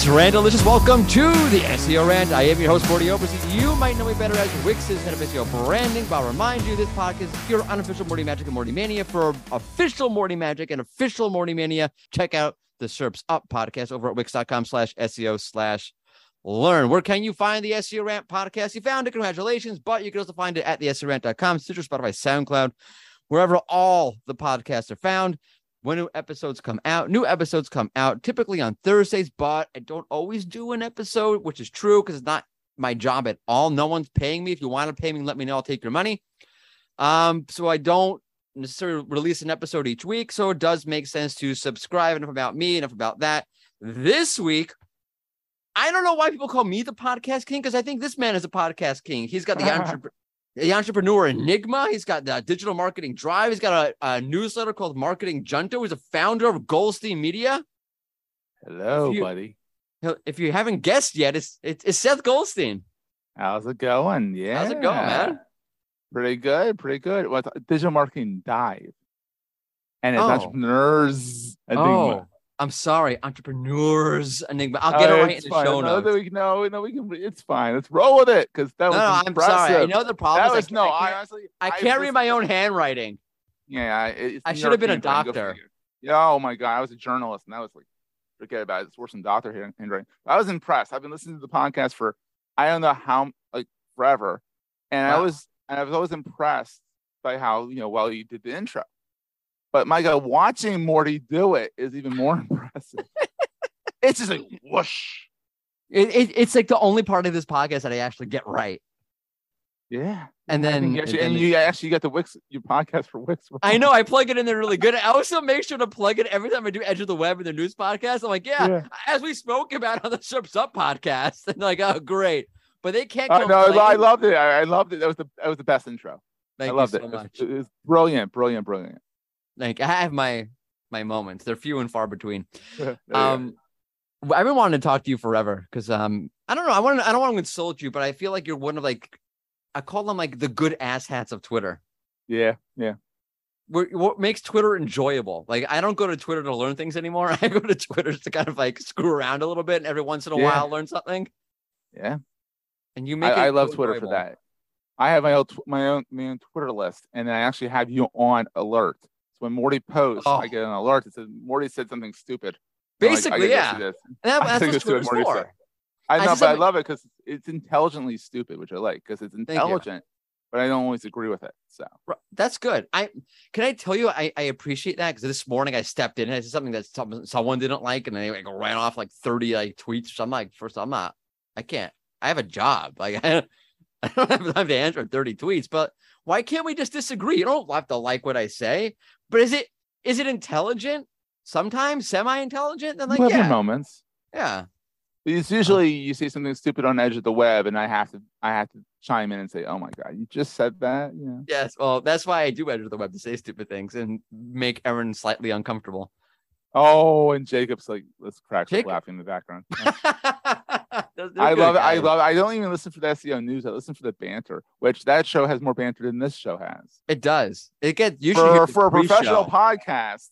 It's Rantalicious. Welcome to the SEO Rant. I am your host, Mordy Oberstein. You might know me better as Wix's head of SEO branding, but I'll remind you this podcast is your unofficial Mordy Magic and Mordy Mania. For official Mordy Magic and official Mordy Mania, check out the SERPs Up podcast over at wix.com slash SEO slash learn. Where can you find the SEO Rant podcast? You found it. Congratulations. But you can also find it at the SEORant.com, Stitcher, Spotify, SoundCloud, wherever all the podcasts are found when new episodes come out. New episodes come out typically on Thursdays, but I don't always do an episode, which is true because it's not my job at all. No one's paying me. If you want to pay me, let me know. I'll take your money. Um, so I don't necessarily release an episode each week. So it does make sense to subscribe. Enough about me, enough about that. This week, I don't know why people call me the podcast king because I think this man is a podcast king. He's got the entrepreneur the entrepreneur enigma. He's got the digital marketing drive. He's got a, a newsletter called Marketing Junto. He's a founder of Goldstein Media. Hello, If you- buddy. If you haven't guessed yet, it's it's, it's Seth Goldstein. How's it going? Yeah. How's it going, man? Pretty good. Pretty good. What digital marketing dive? And it's Oh. entrepreneurs. Enigma. Oh, I'm sorry, entrepreneurs enigma. I'll get Oh, it right in the fine. show no, notes. we, no, no, we can. It's fine. Let's roll with it because that No, was no, I'm sorry. I know the problem. That is was I, no. I I, can't, honestly, I can't read my own handwriting. Yeah, I- it's I should have been a York handwriting, go doctor. Yeah. Oh my god, I was a journalist, and that was like, forget about it. It's worse than doctor hand- handwriting. I was impressed. I've been listening to the podcast for I don't know how like forever, and I was and I was always impressed by how you know well you did the intro. But my God, watching Mordy do it is even more impressive. it's just like whoosh. It, it, it's like the only part of this podcast that I actually get right. Yeah. And then, you actually, and and you actually got the Wix your podcast for Wix. I know I plug it in there really good. I also make sure to plug it every time I do Edge of the Web in the news podcast. I'm like, yeah, Yeah. as we spoke about on the SERPs Up podcast. And like, oh, great. But they can't. I know. I. I loved it. I, I loved it. That was the that was the best intro. Thank I loved you it. so It was- It was brilliant, brilliant, brilliant. Like I have my my moments. They're few and far between. Um, I've been wanting to talk to you forever because um, I don't know. I want to. I don't want to insult you, but I feel like you're one of like, I call them like the good ass hats of Twitter. yeah, yeah. Where, what makes Twitter enjoyable? Like I don't go to Twitter to learn things anymore. I go to Twitter to kind of like screw around a little bit and every once in a Yeah. while learn something. Yeah, And you I, make it I love Twitter for that. I have my own my own my own Twitter list, and I actually have you on alert. When Mordy posts, Oh. I get an alert that says Mordy said something stupid. I'm like, Basically, yeah. That- I that's what Twitter's for. said. I I know, just but I love it because it's intelligently stupid, which I like because it's intelligent, but I don't always agree with it. So That's good. I can I tell you I, I appreciate that because this morning I stepped in and I said something that some, someone didn't like and they like ran off like 30 like tweets. So I'm like, first, I'm not, I can't, I have a job. Like I, I don't have time to answer 30 tweets, but why can't we just disagree? You don't have to like what I say, but is it is it intelligent? Sometimes semi-intelligent? Then like, you yeah, moments. yeah. It's usually you see something stupid on edge of the web, and I have to I have to chime in and say, "Oh my god, you just said that." Know. Yes. Well, that's why I do Edge of the Web to say stupid things and make Erin slightly uncomfortable. Oh, and Jacob's like, let's crack Jacob- laughing in the background. Those- they're I good love it. I love it. I don't even listen for the SEO news. I listen for the banter, which that show has more banter than this show has. It does. It gets you should hear For the for a professional pre-show. podcast.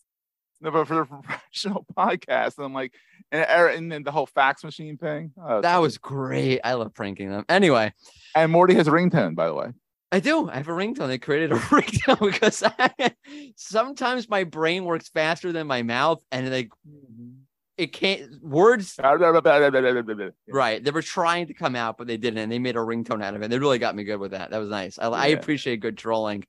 No, but for a professional podcast, and I'm like, and, er, and then the whole fax machine thing. Oh, That was great. I love pranking them. Anyway, and Morty has a ringtone, by the way. I do. I have a ringtone. They created a ringtone because I, sometimes my brain works faster than my mouth, and like it can't words. Right. They were trying to come out, but they didn't. And they made a ringtone out of it. They really got me good with that. That was nice. I, I appreciate good trolling.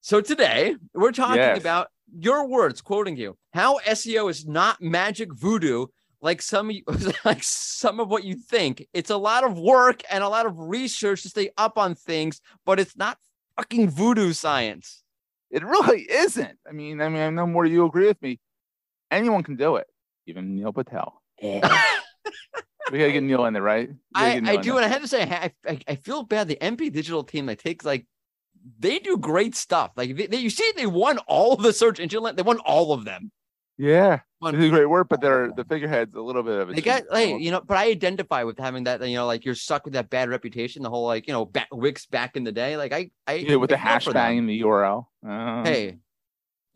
So today we're talking Yes. about your words, quoting you, how SEO is not magic voodoo like some like some of what you think. It's a lot of work and a lot of research to stay up on things, but it's not fucking voodoo science. It really isn't. I mean, I mean, I know more. You agree with me? Anyone can do it, even Neil Patel. we gotta get Neil in there, right? I, I do, and I have to say, I, I, I feel bad. The NP Digital team that takes like they do great stuff. Like they, they- you see, they won all of the search engine. They won all of them. Yeah, they do great work, but they're the figurehead's a little bit of a. They got like you know, but I identify with having that. You know, like you're stuck with that bad reputation. The whole like you know, back, Wix back in the day. Like I, I yeah, with the I them. hashtag in the URL. Uh, Hey,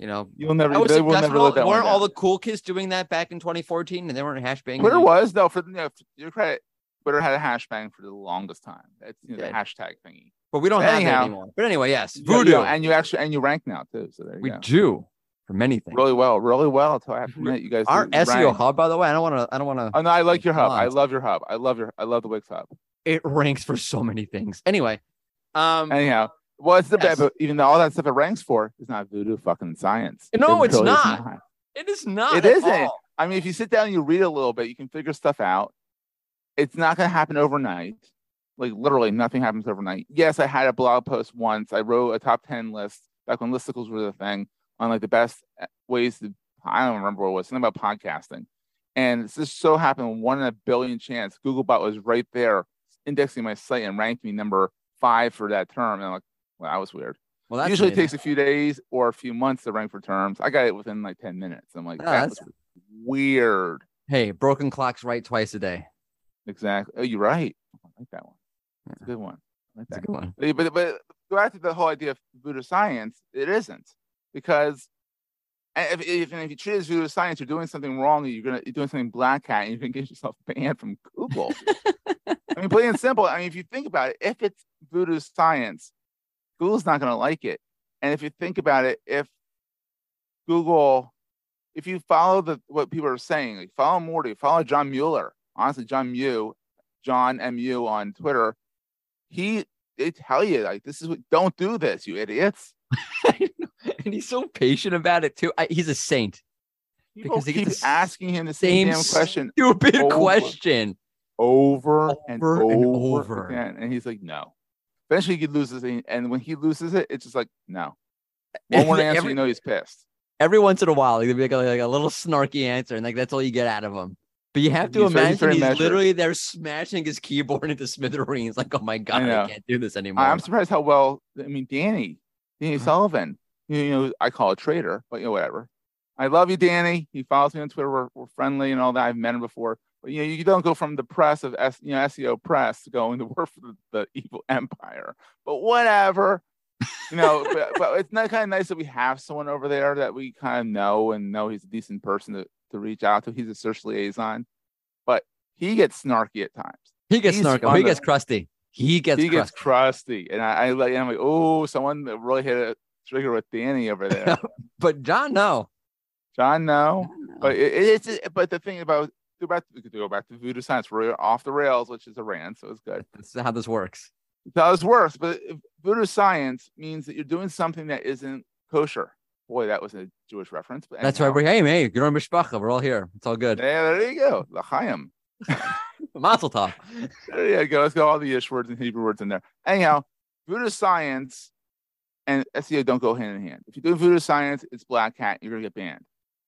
You know, You'll never. They will never let that one weren't all down. the cool kids doing that back in 2014 and they weren't hash banging? Twitter was though for you know, for your credit. Twitter had a hashbang for the longest time. That's you know, the hashtag thingy. but we don't But have anyhow, anymore. But anyway, yes, voodoo. you know, and you actually and you rank now too. So there you we go. do for many things. really well, really well. Until I have to admit, you guys. Our SEO rank. hub, by the way, I don't want to. I don't want to. Oh no, I like your hub. I love your hub. I love your. I love the Wix hub. It ranks for so many things. Anyway, um, Anyhow, well, it's the Yes. bad, even though all that stuff it ranks for is not voodoo fucking science. No, It it's is not. it is not. It isn't. all. I mean, if you sit down and you read a little bit, you can figure stuff out. It's not going to happen overnight. Like literally, nothing happens overnight. Yes, I had a blog post once. I wrote a top ten list back when listicles were the thing on like the best uh, ways to. I don't remember what it was. Something about podcasting, and this just so happened one in a billion chance. Googlebot was right there indexing my site and ranked me number five for that term. And I'm like, well, that was weird. Well, that's Usually it takes a few days or a few months to rank for terms. I got it within like 10 minutes. I'm like, Oh, that that's- weird. Hey, broken clocks right twice a day. Exactly. Oh, you're right. Oh, I like that one. That's a good one. I like That's a good one. But, but, but go back to the whole idea of voodoo science. It isn't because if, if, if you treat it as voodoo science, you're doing something wrong. You're gonna you're doing something black hat, and you're gonna get yourself banned from Google. I mean, plain and simple. I mean, if you think about it, if it's voodoo science, Google's not gonna like it. And if you think about it, if Google, if you follow the what people are saying, like follow Morty, follow John Mueller. Honestly, John Mew, John Mu on Twitter, he they tell you like this is what don't do this, you idiots. and he's so patient about it too. I, he's a saint. People Because he keep gets asking him the same, damn question stupid Over. question. over, and Over and over, over. again, and he's like, no. Eventually, he loses it, and when he loses it, it's just like, no. One more answer, Every- you know he's pissed. Every once in a while, he'll be like a, like a little snarky answer, and like that's all you get out of him. But you have to He's imagine very he's measured. literally there smashing his keyboard into smithereens. Like, oh my god, I, know. can't do this anymore. I'm surprised how well. I mean, Danny, Danny Uh-huh. Sullivan. You know, I call a traitor, but you know, whatever. I love you, Danny. He follows me on Twitter. We're, we're friendly and all that. I've met him before. But you know, you don't go from the press of S, you know SEO press to going to work for the, the evil empire. But whatever. You know, but, but it's not kind of nice that we have someone over there that we kind of know and know he's a decent person to, to reach out to. He's a search liaison, but he gets snarky at times. he gets he's snarky. on He the- gets crusty. He gets he gets crusty. crusty, and I, I like, I'm like, oh, someone really hit a trigger with Danny over there. But John, no. John, no, but it, it- it's but the thing about go back to, go back to voodoo science, we're off the rails, which is a rant, so it's good. That's how this works. It does worse, but if voodoo science means that you're doing something that isn't kosher. Boy, that was a Jewish reference. But That's why anyhow. we're hey, hey, you're on Mishpacha. We're all here. It's all good. Yeah, there you go. L'chaim. Mazel tov. There you go. Let's go all the Ish words and Hebrew words in there. Anyhow, voodoo science and SEO don't go hand in hand. If you do voodoo science, it's black hat. You're gonna get banned.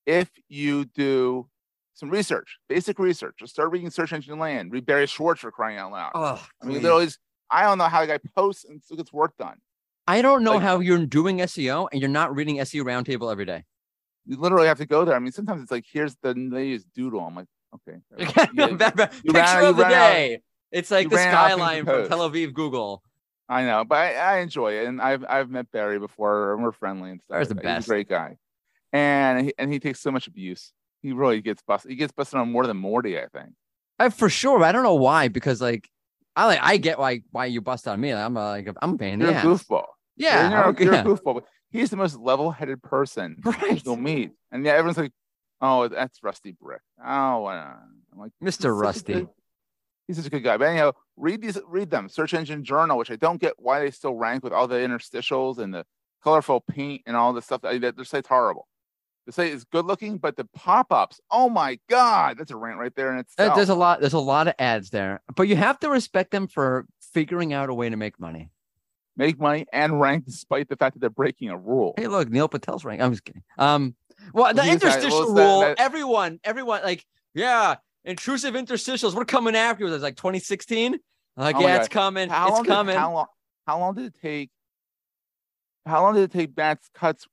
If you do some research, basic research, just start reading Search Engine Land, read Barry Schwartz for crying out loud. Oh, I mean, literally, I don't know how the guy posts and still gets work done. I don't know like- how you're doing SEO and you're not reading SEO Roundtable every day. You literally have to go there. I mean, sometimes it's like, here's the latest doodle. I'm like, okay. You- back- back- you Picture ran- of the out- day. It's like the ran out of things to skyline from. Tel Aviv Google. I know, but I, I enjoy it, and I've I've met Barry before, and we're friendly and stuff. Barry's the that. He's best. a great guy, and he, and he takes so much abuse. He really gets busted. He gets busted on more than Mordy, I think. I, for sure. I don't know why because like I like I get why why you bust on me. Like, I'm a, like I'm a pain You're a goofball. Yeah, you're, you're yeah. a goofball. But he's the most level-headed person Right. you'll meet, and yeah, everyone's like, "Oh, that's Rusty Brick." Oh, uh, I'm like, Mr. "He's such a Rusty. good- He's such a good guy. But anyhow, read these, read them. Search Engine Journal, which I don't get why they still rank with all the interstitials and the colorful paint and all the stuff. That, that their site's horrible. The site is good looking, but the pop-ups, oh my god, that's a rant right there itself. There's a lot. There's a lot of ads there, but you have to respect them for figuring out a way to make money. Make money and rank despite the fact that they're breaking a rule. Hey, look, Neil Patel's rank. I'm just kidding. Um, well, the he's interstitial it's that- rule. that- everyone, everyone, like, yeah, intrusive interstitials. We're coming after you. It was like 2016. Like, Oh yeah, it's coming. How it's long coming. Did, how long? How long did it take? How long did it take Matt Cutts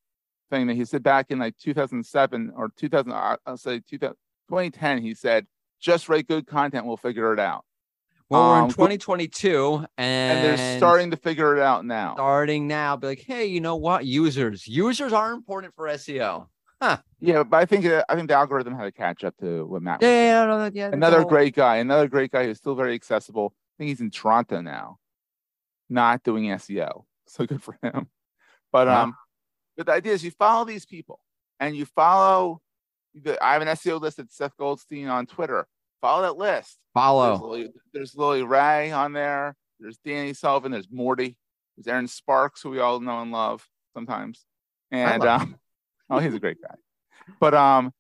thing that he said back in like 2007 or 2000? I- I'll say 2000, 2010. He said, "Just write good content. We'll figure it out." Well, we're in Um, 2022, and, and they're starting to figure it out now. starting now. Be like, hey, you know what? Users, users are important for SEO. Yeah, but I think uh, I think the algorithm had to catch up to what Matt. Yeah, yeah, no, no, yeah. Another all- great guy. Another great guy who's still very accessible. I think he's in Toronto now, not doing SEO. So good for him. But um, but the idea is you follow these people and you follow. The, I have an SEO list at Seth Goldstein on Twitter. Follow that list. There's follow. Lily, there's Lily Ray on there. There's Danny Sullivan. There's Mordy. There's Erin Sparks, who we all know and love sometimes. And um, oh, he's a great guy. But um,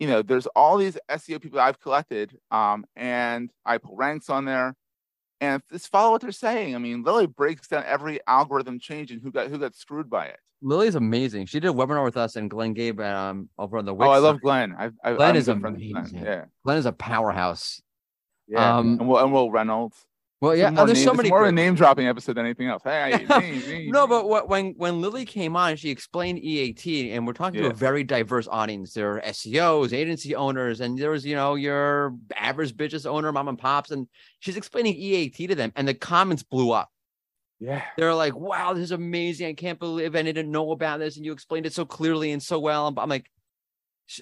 you know, there's all these SEO people I've collected, um, and I pull ranks on there, and just follow what they're saying. I mean, Lily breaks down every algorithm change and who got who got screwed by it. Lily's amazing. She did a webinar with us and Glenn Gabe um over on the Wix oh, I love. Glenn. I've, I've, Glenn I'm is with Glenn. Yeah, Glenn is a powerhouse. yeah. Um, and Will and Wil Reynolds. Well, yeah, uh, more and there's name- so many. more of a name dropping episode than anything else. Hey, no, but what, when when Lily came on, she explained EAT, and we're talking to a very diverse audience. There are SEOs, agency owners, and there was you know your average business owner, mom and pops, and she's explaining EAT to them, and the comments blew up. yeah. They're like, "Wow, this is amazing! I can't believe I didn't know about this, and you explained it so clearly and so well." I'm like,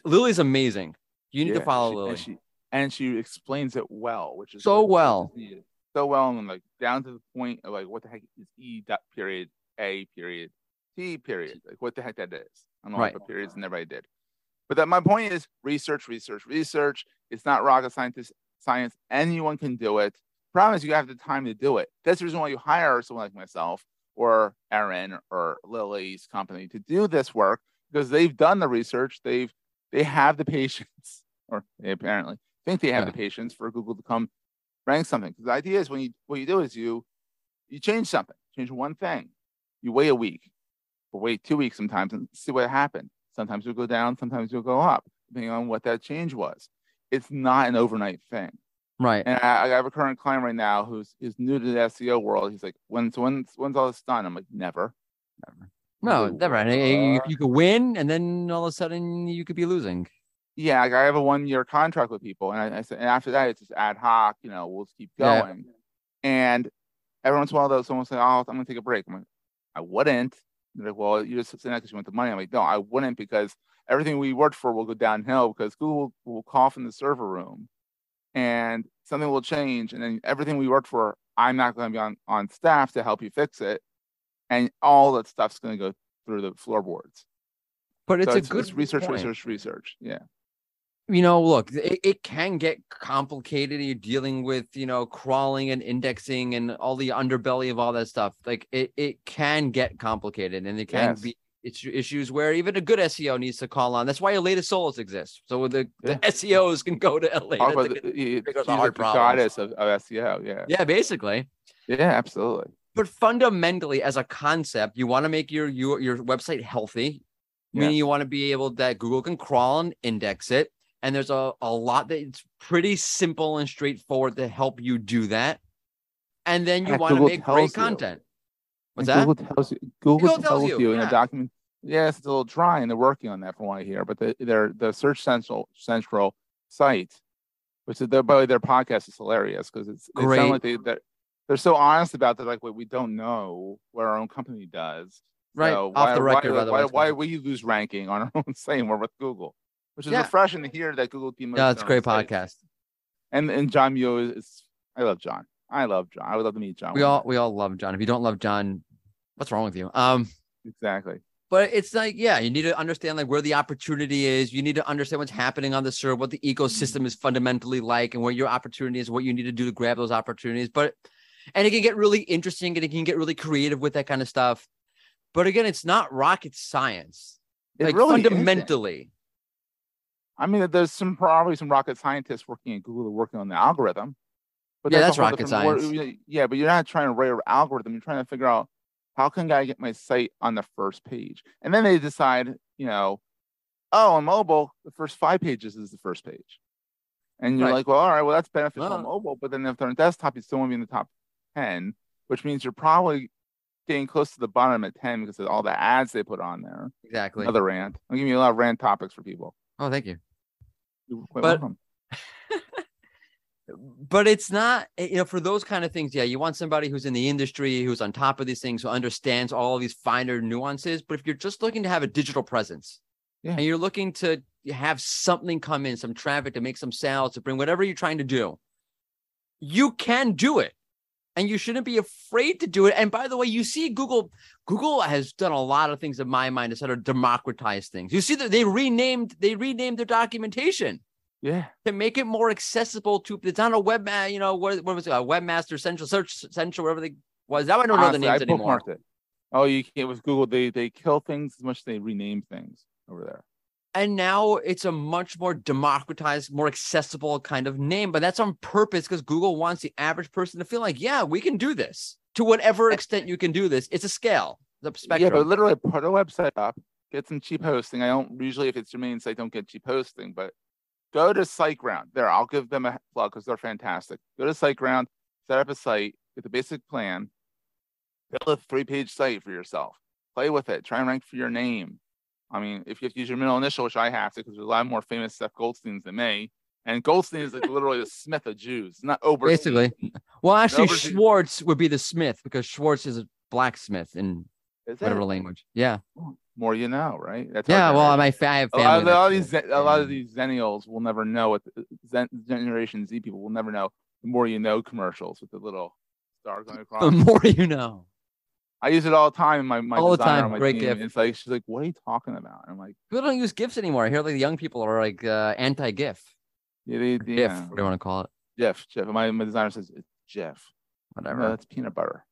Lily's amazing. You need to follow she- Lily. And she, and she explains it well, which is So well. is. So well, and like down to the point of like, what the heck is E dot period A period T period? Like, what the heck that is? I don't know Right. what periods and everybody did. But that my point is research, research, research. It's not rocket scientist science. Anyone can do it. Problem is you have the time to do it. That's the reason why you hire someone like myself or Erin or Lily's company to do this work because they've done the research. They've they have the patience, or they apparently think they have Yeah. the patience for Google to come rank something. Because the idea is when you what you do is you you change something, change one thing. You wait a week, or wait two weeks sometimes and see what happened. Sometimes you'll go down, sometimes you'll go up, depending on what that change was. It's not an overnight thing. right. And I, I have a current client right now who's is new to the SEO world. He's like, when's when's when's all this done? I'm like, never. Never. No, never. You, you could win, and then all of a sudden you could be losing. Yeah, like I have a one year contract with people, and I, I said, and after that, it's just ad hoc. You know, we'll just keep Yeah. going. And every once in a while, though, someone will say, "Oh, I'm going to take a break." I'm like, "I wouldn't." They're like, "Well, you just say that because you want the money." I'm like, "No, I wouldn't because everything we worked for will go downhill because Google will cough in the server room, and something will change, and then everything we worked for, I'm not going to be on on staff to help you fix it, and all that stuff's going to go through the floorboards." But it's so a good it's research, point. research, research. Yeah. You know, look, it, it can get complicated. You're dealing with, you know, crawling and indexing and all the underbelly of all that stuff. Like it, it can get complicated and it can Yes. be it's issues where even a good SEO needs to call on. That's why Elita Solis exists. So the, the SEOs can go to LA. About get- the, you- figure out she's the hard the goddess of, of SEO. Yeah. yeah, basically. Yeah, absolutely. But fundamentally, as a concept, you want to make your your your website healthy, meaning Yes. you want to be able that Google can crawl and index it. And there's a, a lot that it's pretty simple and straightforward to help you do that. And then you want to make great you. content. What's And that? Google tells you. Google, Google tells, tells you, you, in yeah. a document. Yes, it's a little dry, and they're working on that from what I hear. But the, their the Search Central Central site, which is their by the way, their podcast is hilarious because it's they Great. sound like they they're, they're so honest about that. Like, what we don't know what our own company does. Right, So off why, the record, why, by the why, why fine. we lose ranking on our own when we're with Google, which is Yeah. refreshing to hear that Google team. Yeah, it's a great podcast. And and John Mueller is, is I love John. I love John. I would love to meet John. We all we all love John. If you don't love John, what's wrong with you? Um, exactly. but it's like, yeah, you need to understand like where the opportunity is. You need to understand what's happening on the server, what the ecosystem is fundamentally like, and where your opportunity is, what you need to do to grab those opportunities. But and it can get really interesting and it can get really creative with that kind of stuff. But again, it's not rocket science. It like really isn't. I mean, there's some probably some rocket scientists working at Google working on the algorithm. But Yeah, that's rocket science. Yeah, but you're not trying to write an algorithm. You're trying to figure out how can I get my site on the first page, and then they decide, you know, oh, on mobile, the first five pages is the first page, and you're Right. like, well, all right, well, that's beneficial on mobile, but then if they're on desktop, you still want to be in the top ten, which means you're probably getting close to the bottom at ten because of all the ads they put on there. Exactly. Another rant. I'm giving you a lot of rant topics for people. Oh, thank you. You're quite But- welcome. but it's not eh, you know for those kind of things yeah you want somebody who's in the industry who's on top of these things who understands all of these finer nuances but if you're just looking to have a digital presence Yeah. and you're looking to have something come in some traffic to make some sales to bring whatever you're trying to do you can do it and you shouldn't be afraid to do it and by the way you see google google has done a lot of things in my mind to sort of democratize things you see that they renamed they renamed their documentation Yeah. to make it more accessible to it's on a web uh, you know what, what was it a webmaster central search central whatever they was now i don't know the Honestly, names anymore it. Oh, you can't with Google. They they kill things as much as they rename things over there. And now it's a much more democratized more accessible kind of name but that's on purpose because google wants the average person to feel like yeah we can do this to whatever extent you can do this it's a scale the spectrum Yeah, but literally put a website up, get some cheap hosting. I don't usually, if it's your main site, don't get cheap hosting, but go to SiteGround. There, I'll give them a plug because they're fantastic. Go to SiteGround, set up a site, get the basic plan, build a three-page site for yourself. Play with it. Try and rank for your name. I mean, if you have to use your middle initial, which I have to, because there's a lot more famous Seth Goldsteins than me. And Goldstein is like literally the Smith of Jews, not Oberstein. basically well actually schwartz would be the smith because schwartz is a blacksmith in Is whatever language yeah More you know, right? That's yeah well my fa- I have a lot, family of, a lot of do these. A lot of these zennials will never know what the Zen, generation Z people will never know the more you know commercials with the little star going across. the more you know I use it all the time in my, my All the time. my Great team. gift. It's like she's like, what are you talking about? I'm like, People don't use GIFs anymore. I hear like the young people are like uh, anti-GIF. yeah, they, GIF, yeah. what do you want to call it? Jeff, Jeff. My, my designer says it's Jeff. Whatever. No, that's peanut butter.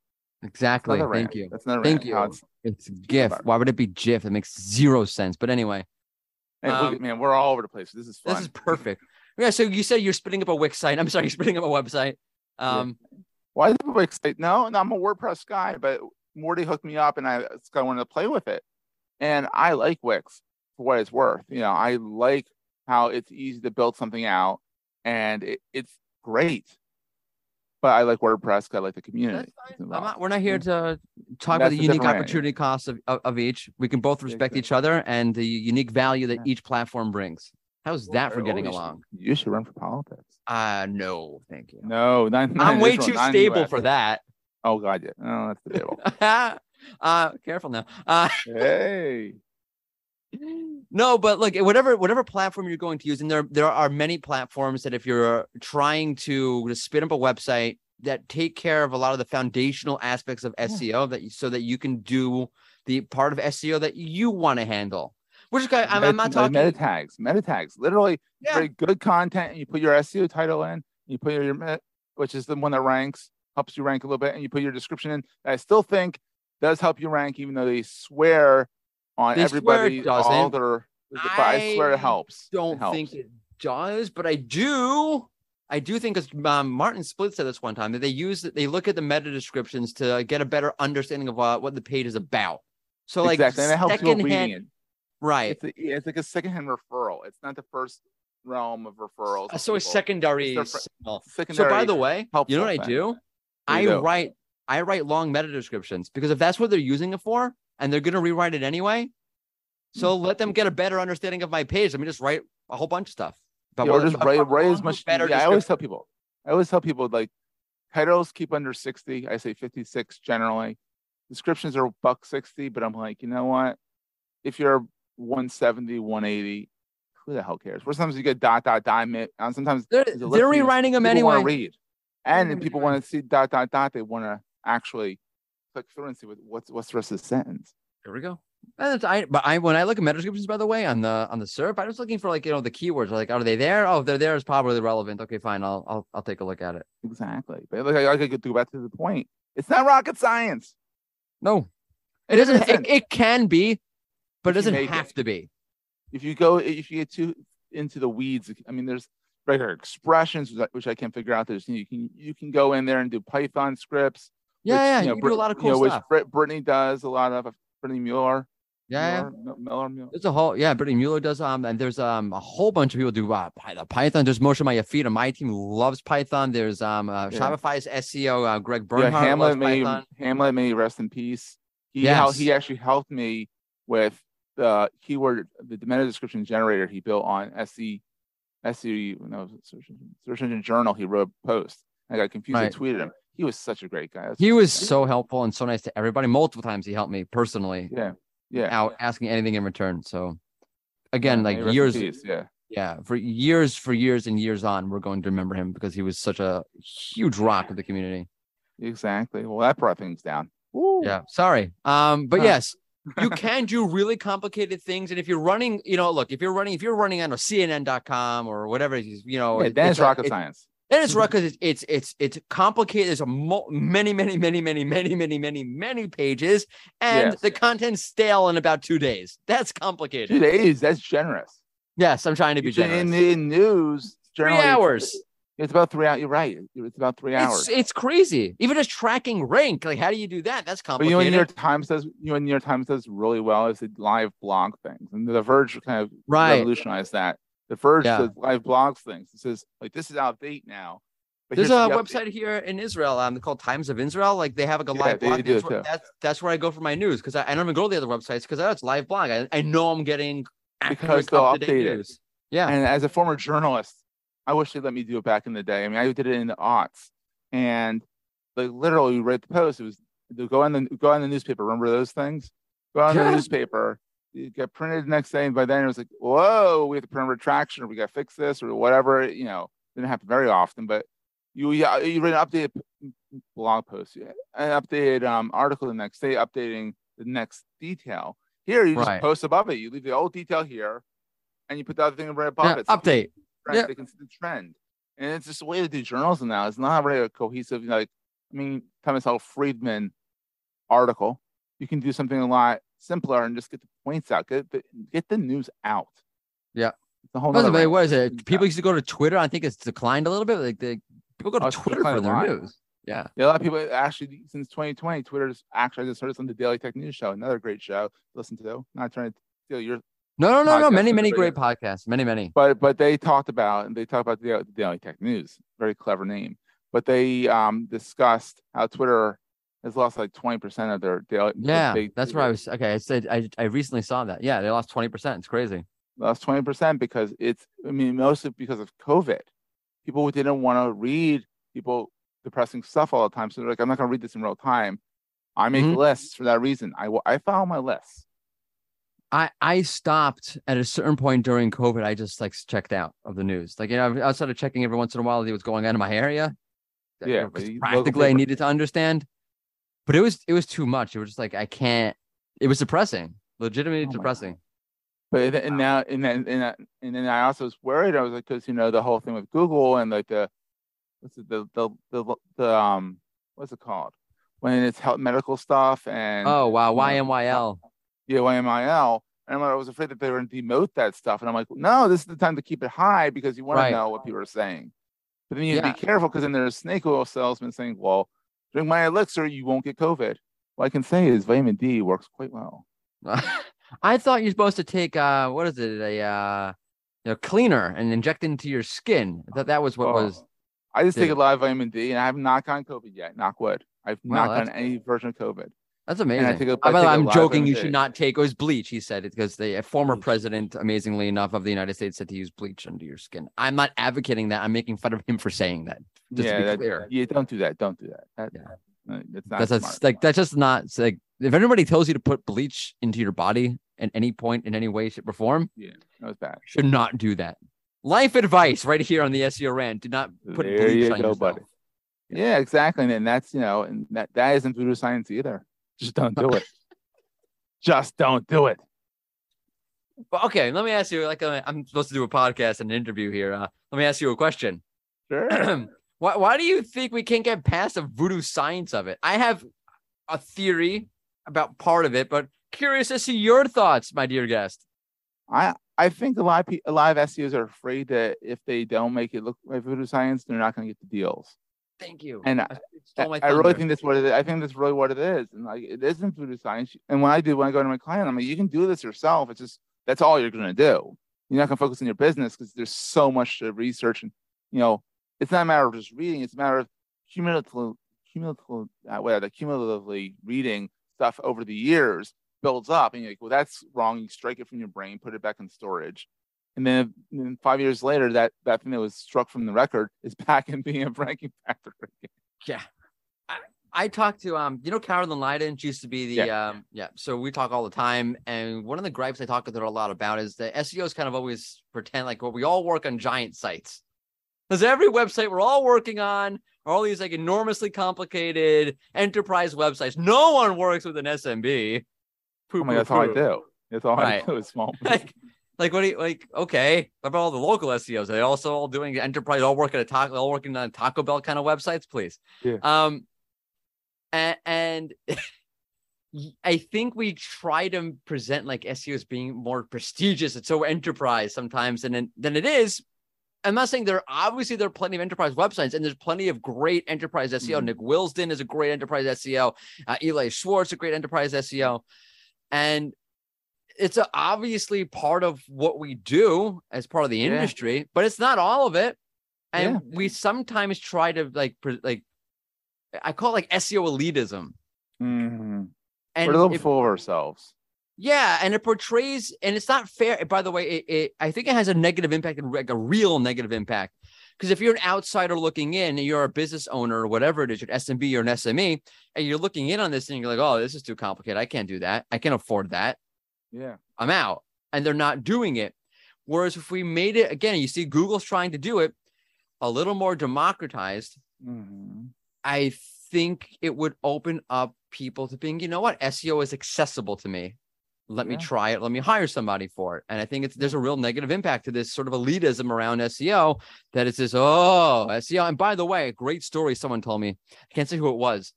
exactly. Thank rant. you. That's another Thank you. it's- It's GIF. Why would it be GIF? It makes zero sense. But anyway, Hey, Um, at- man, we're all over the place. This is fun. this is perfect. Yeah. So you said you're spinning up a Wix site. I'm sorry, you're spinning up a website. Um, Why is it a Wix site? No, no, I'm a WordPress guy, but Morty hooked me up and I kind of wanted to play with it. And I like Wix for what it's worth. You know, I like how it's easy to build something out and it, it's great. But I like WordPress I like the community. that's that's fine. I'm not, we're not here to talk about the unique opportunity costs of, of, of each. We can both respect each other and the unique value that Yeah. each platform brings. How's that for Oh, getting you should- along? You should run for politics. Uh no, thank you. No, not, not I'm way too stable US. for that. Oh God, yeah. No, that's debatable. uh careful now. Uh hey, no, but look, whatever whatever platform you're going to use, and there there are many platforms that if you're trying to, spin up a website that take care of a lot of the foundational aspects of. SEO that you, so that you can do the part of SEO that you want to handle. Which is I'm, I'm Meta- not talking. meta tags. Meta tags. Literally, Yeah. very good content. And you put your SEO title in. You put your meta- which is the one that ranks, helps you rank a little bit, and you put your description in. I still think does help you rank, even though they swear on They swear it everybody. all doesn't. their, but I swear it helps. Don't helps. think it does, but I do. I do think because um, Martin Splitt said this one time that they use they look at the meta descriptions to get a better understanding of uh, what the page is about. So like exactly, and it helps people reading it. right? It's, a, it's like a secondhand referral. It's not the first realm of referrals. Uh, so a secondary. Their. So by the way, you know what I do? I do? write I write long meta descriptions because if that's what they're using it for, and they're gonna rewrite it anyway, so Hmm. let them get a better understanding of my page. Let me just write a whole bunch of stuff. But Yeah, or just write, write as much. better Yeah, I always tell people. I always tell people like titles keep under sixty. I say fifty-six generally. Descriptions are buck sixty, but I'm like, you know what? If you're 170, 180, who the hell cares? Where sometimes you get dot dot dot and sometimes They're, they're a list of these rewriting them anyway. read, and oh if people want to see dot dot dot, they want to actually click through and see what, what's what's the rest of the sentence. There we go. I, but I when I look at meta descriptions, by the way, on the on the SERP, I'm just looking for like you know the keywords. Like, are they there? Oh, if they're there, it's probably relevant. Okay, fine. I'll I'll I'll take a look at it. Exactly. But like I, I could go back to the point. It's not rocket science. No, it It doesn't. It, isn't. it can be, but it doesn't have it. to be. if you go if you get too into the weeds i mean there's regular expressions which I- can't figure out there's you can you can go in there and do python scripts Yeah, which, yeah. you You, know, can Brit- do a lot of you cool know, which stuff. Brit- britney does a lot of britney muller yeah, yeah. Mueller, Mueller, Mueller. There's a whole yeah. Britney Muller does um, and there's um a whole bunch of people do uh, Python. There's Moshe Mayafita. My feet on my team loves Python. There's um uh, Yeah. Shopify's SEO. Uh, Greg yeah, Bernhardt hamlet loves may Python. hamlet may rest in peace he Yes. he actually helped me with the keyword the meta description generator he built on se SEO no search engine, search engine journal. He wrote a post. I got confused. Right. I tweeted him. He was such a great guy. That's He was so helpful and so nice to everybody. Multiple times he helped me personally yeah, yeah. out asking anything in return. So again, Yeah, like may he rest in years, peace, Yeah, yeah, for years, for years and years on, we're going to remember him because he was such a huge rock of the community. exactly. Well, that brought things down. Woo. Yeah, sorry. Um, but Huh. yes, you can do really complicated things. And if you're running, you know, look, if you're running, if you're running on a CNN.com or whatever, you know, Yeah, it- then it's it's rocket it- science. Then it's rocket. it's, it's it's it's complicated. There's a mo- many, many, many, many, many, many, many, many pages, and Yes. the content's stale in about two days. That's complicated. Two days. That's generous. Yes, I'm trying to be generous. In, in news, Three hours. It's about three hours. You're right. It's about three hours. It's it's crazy. Even just tracking rank, like how do you do that? That's complicated. But you know. New York Times does. You know, New York Times does really well is the live blog things, and The Verge kind of right. revolutionized that. The Verge Yeah. does live blogs things. It says like this is out of date now. But There's a the update. website here in Israel um called Times of Israel. Like they have like a live blog. That's where, that's that's where I go for my news because I, I don't even go to the other websites because that's live blog. I, I know I'm getting Because they'll update it. news. Yeah. And as a former journalist, I wish they let me do it back in the day. I mean, I did it in the aughts, and like literally, you read the post. It was go on the go on the newspaper. Remember those things? Go on Yeah. the newspaper. It got printed the next day, and by then it was like, whoa, we have to print a retraction, or we got to fix this, or whatever. You know, didn't happen very often, but you yeah, you read an updated blog post, yeah, an updated um, article the next day, updating the next detail. Here, you just Right. post above it. You leave the old detail here, and you put the other thing right above Yeah, it. Update. Trend. Yeah. They can see the trend. And it's just a way to do journalism now. It's not really a cohesive, like, I mean, Thomas L. Friedman article. You can do something a lot simpler and just get the points out, get the, get the news out. Yeah. The whole By the way, what is it? People used to go to Twitter. I think it's declined a little bit. Like the people go to Oh, Twitter for their lot. news. Yeah. Yeah, a lot of people actually, since 2020, Twitter's actually I just heard this on the Daily Tech News Show, another great show to listen to. Not trying to steal your, No, no, no, no. Many, many great podcasts. Many, many. but but they talked about and they talked about the, Daily Tech News, very clever name. But they um discussed how Twitter has lost like 20% of their daily. Yeah, they- that's where I was. Okay, I said I, I recently saw that. Yeah, they lost twenty percent. It's crazy. lost 20% because it's i mean mostly because of covid people didn't want to read people depressing stuff all the time so they're like i'm not going to read this in real time i make Mhm. lists for that reason i i follow my lists I I stopped at a certain point during COVID. I just like checked out of the news. Like you know, outside of checking every once in a while to see what's going on in my area. Yeah, you know, but 'cause you- local practically I needed to understand. But it was it was too much. It was just like I can't. It was depressing, legitimately Oh depressing. but then- and now and then and, that- and then i also was worried i was like because you know the whole thing with google and like the what's it the the the, the um what's it called when it's health medical stuff and Oh wow, you know, YMYL. And I was afraid that they were going to demote that stuff. And I'm like, no, this is the time to keep it high because you want Right. to know what people are saying. But then you have Yeah. to be careful because then there's snake oil salesmen saying, well, drink my elixir, you won't get COVID. What I can say is vitamin D works quite well. I thought you're supposed to take uh what is it a uh you know cleaner and inject it into your skin. I thought that was what Oh, was. I just take a lot of vitamin D and I have not gotten COVID yet. Knock wood. I've Wow, not gotten any version of COVID. That's amazing. I take a- Uh, I by the way, take a I'm of joking. You should not take. It was bleach. He said it because the a former president, amazingly enough, of the United States said to use bleach under your skin. I'm not advocating that. I'm making fun of him for saying that. Just yeah, to be that- clear. yeah, don't do that. Don't do that. that Yeah. uh, That's not That's, that's like that's just not like if anybody tells you to put bleach into your body at any point in any way, shape, or form, yeah, that was bad. should not do that. Life advice right here on the SEO rant. Do not put There bleach you on go, yourself. buddy. Yeah, exactly. And that's you know, and that that isn't voodoo science either. Just don't do it. Just don't do it. But okay, let me ask you. Like uh, I'm supposed to do a podcast and an interview here. Uh, let me ask you a question. Sure. why, why do you think we can't get past the voodoo science of it? I have a theory about part of it, but curious to see your thoughts, my dear guest. I I think a lot of pe- a lot of SEOs are afraid that if they don't make it look like voodoo science, they're not going to get the deals. Thank you. And I, I- I really think that's what it is. I think that's really what it is. And like it isn't voodoo science. And when I do, when I go to my client, I'm like, you can do this yourself. It's just that's all you're going to do. You're not going to focus on your business because there's so much to research. And you know, it's not a matter of just reading. It's a matter of cumulative, cumulative, uh, whatever, cumulatively reading stuff over the years builds up. And you're like, well, that's wrong. You strike it from your brain, put it back in storage. And then, then five years later, that that thing that was struck from the record is back and being a ranking factor again. Yeah. I, I talked to um, you know, Carolyn Lyden. She used to be the Yeah. um, yeah. So we talk all the time, and one of the gripes I talk with her a lot about is that SEOs kind of always pretend like well, we all work on giant sites. Because every website we're all working on are all these like enormously complicated enterprise websites. No one works with an SMB. Poo, Oh my poo, God, that's all I do. That's all Right. I do is small. like, like what do you like? Okay, what about all the local SEOs? Are they also all doing enterprise, all working at Taco, all working on Taco Bell kind of websites, please. Yeah. Um, and, and I think we try to present like SEO as being more prestigious. It's so enterprise sometimes than than it is. I'm not saying there obviously there are plenty of enterprise websites and there's plenty of great enterprise SEO. Mhm. Nick Wilsdon is a great enterprise SEO. Uh, Eli Schwartz a great enterprise SEO, and it's obviously part of what we do as part of the Yeah. industry, but it's not all of it. And Yeah. we sometimes try to like like I call it like SEO elitism. Mhm. And We're a little it- full of ourselves. yeah, and it portrays, and it's not fair. By the way, it, it I think it has a negative impact, and like a real negative impact. Because if you're an outsider looking in, and you're a business owner or whatever it is, you're an SMB or an SME, and you're looking in on this, and you're like, "Oh, this is too complicated. I can't do that. I can't afford that. Yeah. I'm out." And they're not doing it. Whereas if we made it again, you see, Google's trying to do it a little more democratized. Mhm. I think it would open up people to being, you know what, SEO is accessible to me. Let me try it. Let me hire somebody for it. And I think it's there's a real negative impact to this sort of elitism around SEO that it's this, oh, SEO. And by the way, a great story someone told me. I can't say who it was.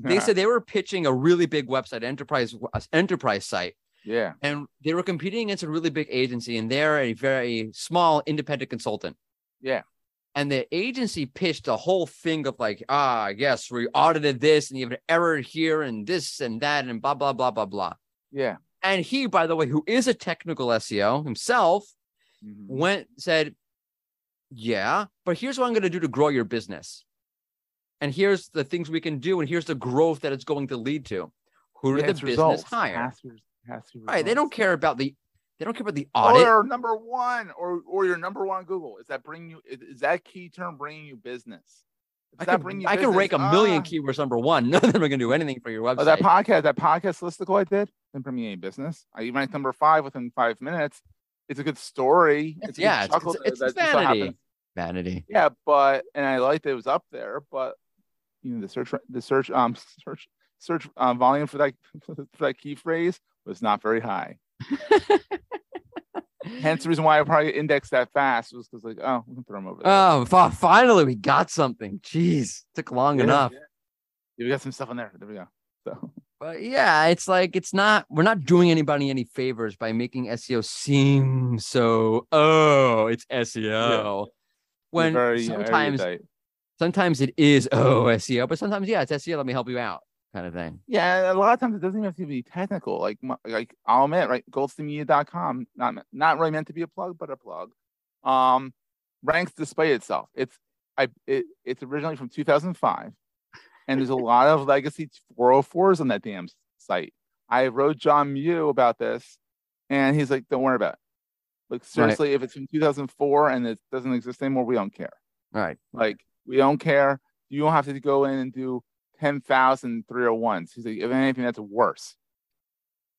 They said they were pitching a really big website, enterprise uh, enterprise site, yeah. and they were competing against a really big agency, and they're a very small independent consultant. Yeah. And the agency pitched a whole thing of like, ah, yes, we audited this, and you have an error here, and this and that, and blah blah blah blah blah. Yeah. And he, by the way, who is a technical SEO himself, Mhm. went said, "Yeah, but here's what I'm going to do to grow your business, and here's the things we can do, and here's the growth that it's going to lead to. Who Yeah, did the business results. hire? Has to, has to Right? They don't care about the they don't care about the audit. Or number one, or or your number one Google. Is that bringing you? Is, is that key term bringing you business? Does I that can, bring you I can business? rank a million Ah. keywords number one. None of them are going to do anything for your website. Oh, that podcast, that podcast listicle I did, didn't bring me any business. I ranked number five within five minutes. It's a good story. It's- It's yeah, good it's- chuckle it's- that it's vanity. Vanity. Yeah, but and I liked it, it was up there, but you know the search the search um search search um, volume for that for that key phrase was not very high. Hence the reason why I probably indexed that fast was because like oh we can throw them over. There. Oh, fi- finally we got something. Jeez, took long Yeah, enough. yeah. Yeah, we got some stuff on there. There we go. So But yeah, it's like it's not. We're not doing anybody any favors by making SEO seem so. Oh, it's SEO. When very, sometimes, sometimes it is oh SEO, but sometimes yeah, it's SEO. Let me help you out, kind of thing. Yeah, a lot of times it doesn't even have to be technical. Like, like I'll admit, right? Goldsteinmedia.com, not not really meant to be a plug, but a plug. Um, ranks display itself. It's I it, it's originally from 2005, and there's a lot of legacy 404s on that damn site. I wrote John Mew about this, and he's like, "Don't worry about it. Like seriously, if it's from 2004 and it doesn't exist anymore, we don't care. Right? Like we don't care. You don't have to go in and do 10,000 301s. He's like, if anything, that's worse.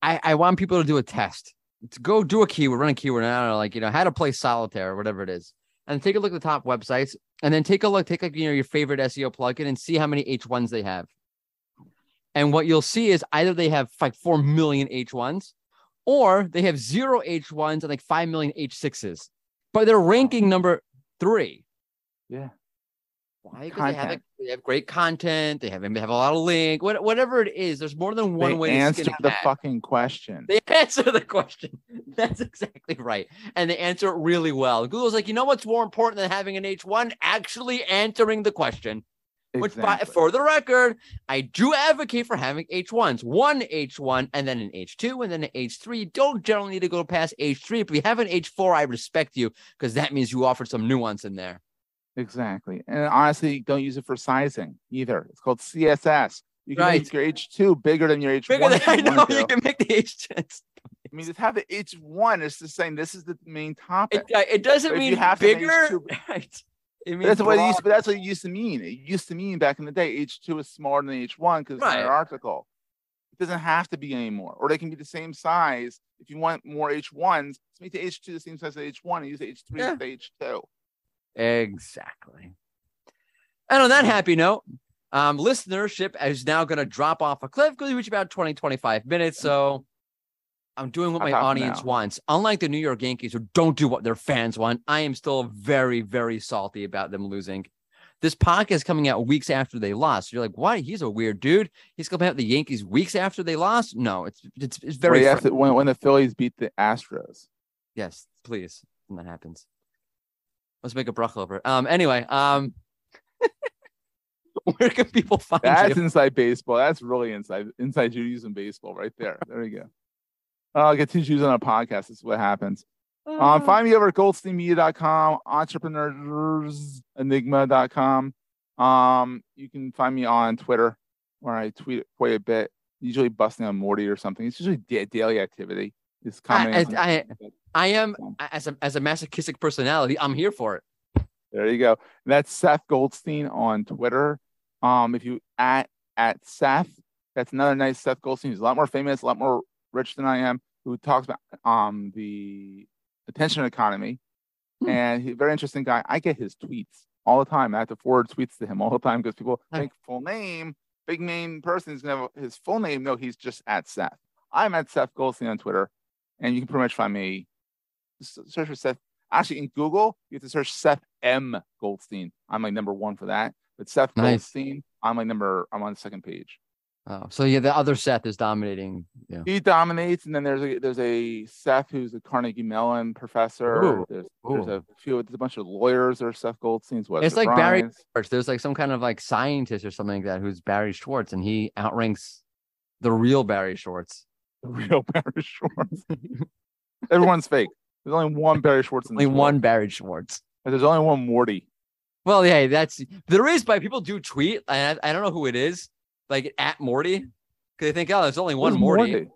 I, I want people to do a test. To go do a keyword, run a keyword, and I don't know, like you know, how to play solitaire or whatever it is, and take a look at the top websites, and then take a look, take like you know your favorite SEO plugin, and see how many H1s they have. And what you'll see is either they have like four million H1s, or they have zero H1s and like five million H6s, but they're ranking number three. Yeah. Why? Because they have, they have great content. They have they have a lot of link. What, whatever it is, there's more than one they way to answer skin the fucking question. They answer the question. That's exactly right. And they answer it really well. Google's like, you know what's more important than having an H1? Actually answering the question. Which, by, for the record, I do advocate for having H1s. One H1 and then an H2 and then an H3. Don't generally need to go past H3. If you have an H4, I respect you because that means you offered some nuance in there. Exactly. And honestly, don't use it for sizing either. It's called CSS. You can Right. make your H2 bigger than your H1. Bigger than I you know you can make the H2. I mean, just have the H1. It's just saying this is the main topic. It, it doesn't But mean you have bigger. Right. It means That's what it used. But that's what it used to mean. It used to mean back in the day, H2 is smaller than H1 because it's Right. an article. It doesn't have to be anymore, or they can be the same size. If you want more H1s, just make the H2 the same size as H1 and use the H3 Yeah. as the H2. Exactly. And on that happy note, um, listenership is now going to drop off a cliff because we reach about 20, 25 minutes. So I'm doing what my audience now? wants. Unlike the New York Yankees, who don't do what their fans want, I am still very, very salty about them losing. This podcast coming out weeks after they lost. You're like, why? He's a weird dude. He's coming out the Yankees weeks after they lost. No, it's it's it's very Right after, when, when the Phillies beat the Astros. Yes, please. When that happens. Let's make a bracha over it. Um, anyway, um, where can people find That's you? inside baseball. That's really inside inside Judaism baseball right there. There you go. I'll get two Jews on a podcast. This is what happens. Um, find me over at goldsteinmedia.com, entrepreneursenigma.com. Um, you can find me on Twitter where I tweet quite a bit, usually busting on Mordy or something. It's usually da- daily activity. It's commenting. on I- something. I am as a as a masochistic personality. I'm here for it. There you go. And that's Seth Goldstein on Twitter. Um, if you at at Seth, that's another nice Seth Goldstein. He's a lot more famous, a lot more rich than I am. Who talks about um the attention economy, Hmm. and he's a very interesting guy. I get his tweets all the time. I have to forward tweets to him all the time because people Hi. think full name, big main person is gonna have his full name. No, he's just at Seth. I'm at Seth Goldstein on Twitter, and you can pretty much find me. Search for Seth actually in Google, you have to search Seth M. Goldstein. I'm like number one for that. But Seth Nice. Goldstein, I'm like number I'm on the second page. Oh, so yeah, the other Seth is dominating. Yeah. He dominates, and then there's a there's a Seth who's a Carnegie Mellon professor. Ooh. There's there's a few there's a bunch of lawyers are Seth Goldstein's. What It's like Barry Schwartz. There's like some kind of like scientist or something like that who's Barry Schwartz, and he outranks the real Barry Schwartz. the real Barry Schwartz. Everyone's fake. There's only one Barry Schwartz in Only one world. Barry Schwartz. And There's only one Mordy. Well, yeah, that's there is, but people do tweet, and I, I don't know who it is, like at Mordy, because they think, oh, there's only one Who's Mordy.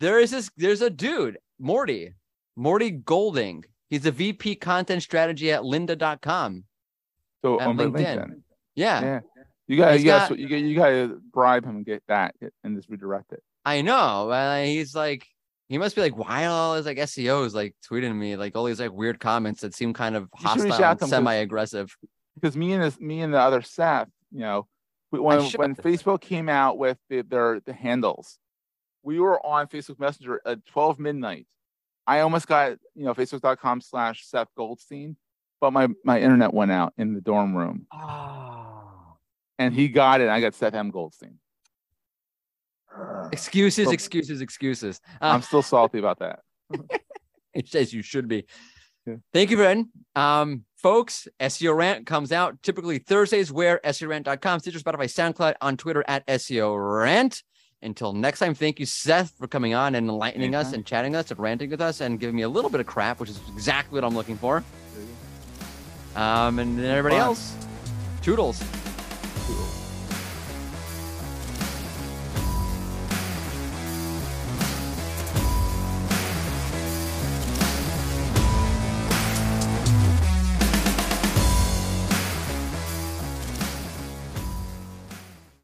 There is this. There's a dude, Mordy, Mordy Golding. He's a VP content strategy at Lynda.com. So on LinkedIn. LinkedIn. Yeah, Yeah. You got you got- you got you got to bribe him and get that and just redirect it. I know. Uh, he's like, he must be like, why all his like SEOs like tweeting me like all these like weird comments that seem kind of You should reach hostile and to him 'cause- semi-aggressive. because me and this, me and the other Seth, you know, when when Facebook came out with the, their the handles, we were on Facebook Messenger at 12 midnight. I almost got you know facebook.com slash Seth Goldstein, but my my internet went out in the dorm room, Oh. and he got it. I got Seth M Goldstein. Excuses, Well- excuses, excuses. Uh, I'm still salty about that. It says you should be. Yeah. Thank you, Bren. Um, folks, SEO Rant comes out typically Thursdays where SEORant.com, Stitcher, Spotify, SoundCloud, on Twitter at SEO Rant. Until next time, thank you, Seth, for coming on and enlightening us and chatting us and ranting with us and giving me a little bit of crap, which is exactly what I'm looking for. Um, and then everybody Fun. else, toodles. Cool.